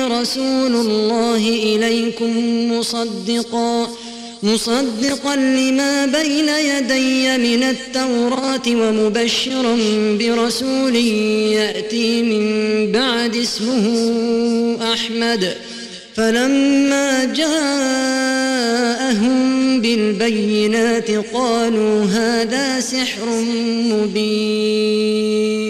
رسول الله إليكم مصدقا مصدقا لما بين يدي من التوراة ومبشرا برسول يأتي من بعد اسمه أحمد. فلما جاءهم بالبينات قالوا هذا سحر مبين.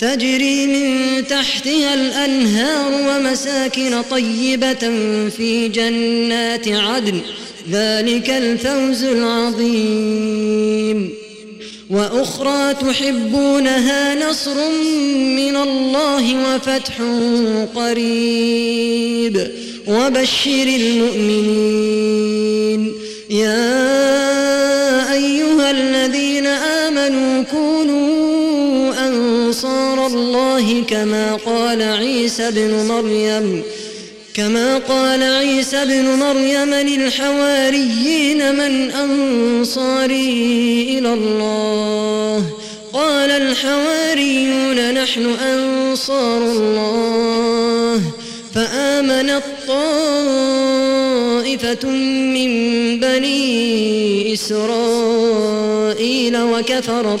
تجري من تحتها الأنهار ومساكن طيبة في جنات عدن. ذلك الفوز العظيم. وأخرى تحبونها نصر من الله وفتح قريب. وبشر المؤمنين. يا أنصار الله كما قال عيسى بن مريم كما قال عيسى بن مريم للحواريين من أنصاري إلى الله. قال الحواريون نحن أنصار الله. فآمنت طائفة من بني إسرائيل وكفرت